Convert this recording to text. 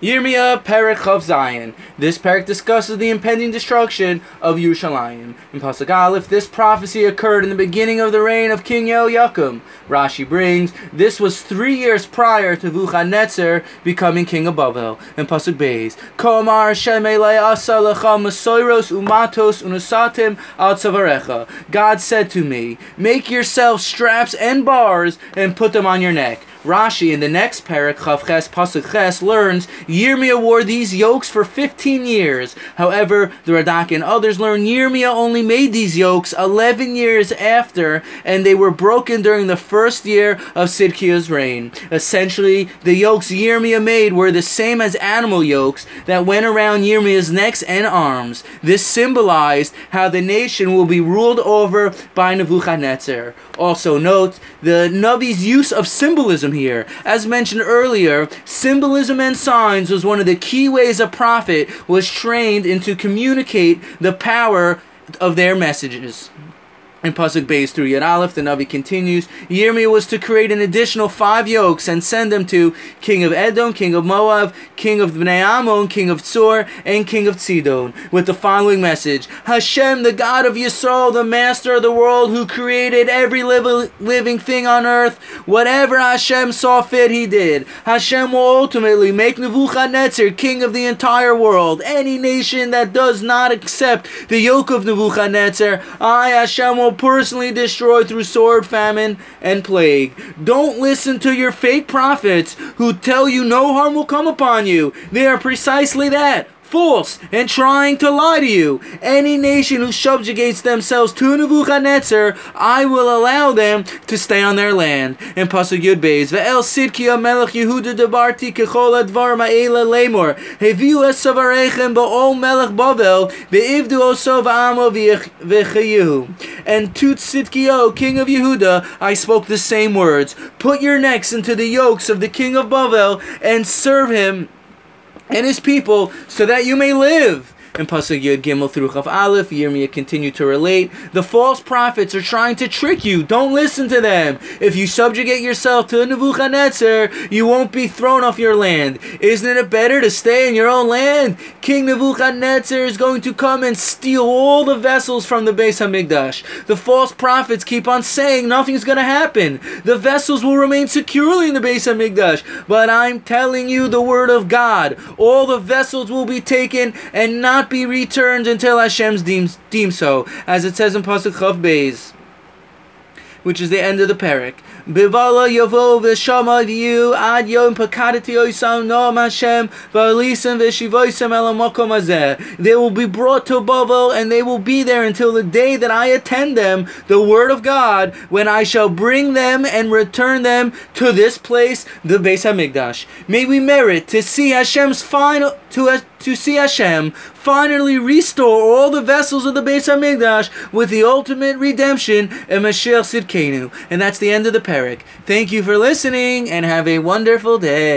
Yirmiyah Perek Chof Zayin. This perek discusses the impending destruction of Yerushalayim. In Pasuk Aleph, this prophecy occurred in the beginning of the reign of King Yehoiakim. Rashi brings, this was three years prior to Nebuchadnezzar becoming king of Babel. In Pasuk Beis, Komar Masoiros Umatos Unusatim Al Tzavarecha. God said to me, Make yourself straps and bars and put them on your neck. Rashi in the next perek Chavches Pasuk Ches learns Yirmiyah wore these yokes for 15 years. However, the Radak and others learn Yirmiyah only made these yokes 11 years after, and they were broken during the first year of Tzidkiyah's reign. Essentially, the yokes Yirmiyah made were the same as animal yokes that went around Yirmiyah's necks and arms. This symbolized how the nation will be ruled over by Nebuchadnezzar. Also note the Navi's use of symbolism here. As mentioned earlier, symbolism and signs was one of the key ways a prophet was trained in to communicate the power of their messages. In Pasuk Beis through Yud Aleph, the Navi continues, Yirmiyah was to create an additional five yokes and send them to King of Edom, King of Moab, King of Bnei Ammon, King of Tzor, and King of Tzidon, with the following message, Hashem, the God of Yisrael, the Master of the world, who created every li- living thing on earth, whatever Hashem saw fit, he did. Hashem will ultimately make Nebuchadnezzar king of the entire world. Any nation that does not accept the yoke of Nebuchadnezzar, I, Hashem, will personally destroy through sword, famine, and plague. Don't listen to your fake prophets who tell you no harm will come upon you. They are precisely that false and trying to lie to you. Any nation who subjugates themselves to Nebuchadnezzar, I will allow them to stay on their land. In Pasuk Yud Beis, Ve'el Tzidkiyah Melech Yehuda debarti kechol advar ma'ela lemor, heviu es savarechem ba'ol Melech Bavel, ve'ivdu oso v'amo v'cheyehu. And to Sidkio, king of Yehuda, I spoke the same words. Put your necks into the yokes of the king of Bavel and serve him and his people so that you may live. In Pasuk Yud Gimel through Chof Aleph, Yirmiyah continued to relate, the false prophets are trying to trick you. Don't listen to them. If you subjugate yourself to Nebuchadnezzar, you won't be thrown off your land. Isn't it better to stay in your own land? King Nebuchadnezzar is going to come and steal all the vessels from the Beis Hamikdash. The false prophets keep on saying nothing's going to happen. The vessels will remain securely in the Beis Hamikdash. But I'm telling you the word of God. All the vessels will be taken and not be returned until Hashem's deems, deem so, as it says in Pasuk Chof Beis, which is the end of the perek. Bivala yavo v'shama v'yu ad yom pakadati oisam noam Hashem. They will be brought to Bavel and they will be there until the day that I attend them, the word of God, when I shall bring them and return them to this place, the Beis Hamikdash. May we merit to see Hashem's final to to see Hashem finally restore all the vessels of the Beis Hamikdash with the ultimate redemption and Mashiach Tzidkeinu. And that's the end of the perek. Thank you for listening and have a wonderful day.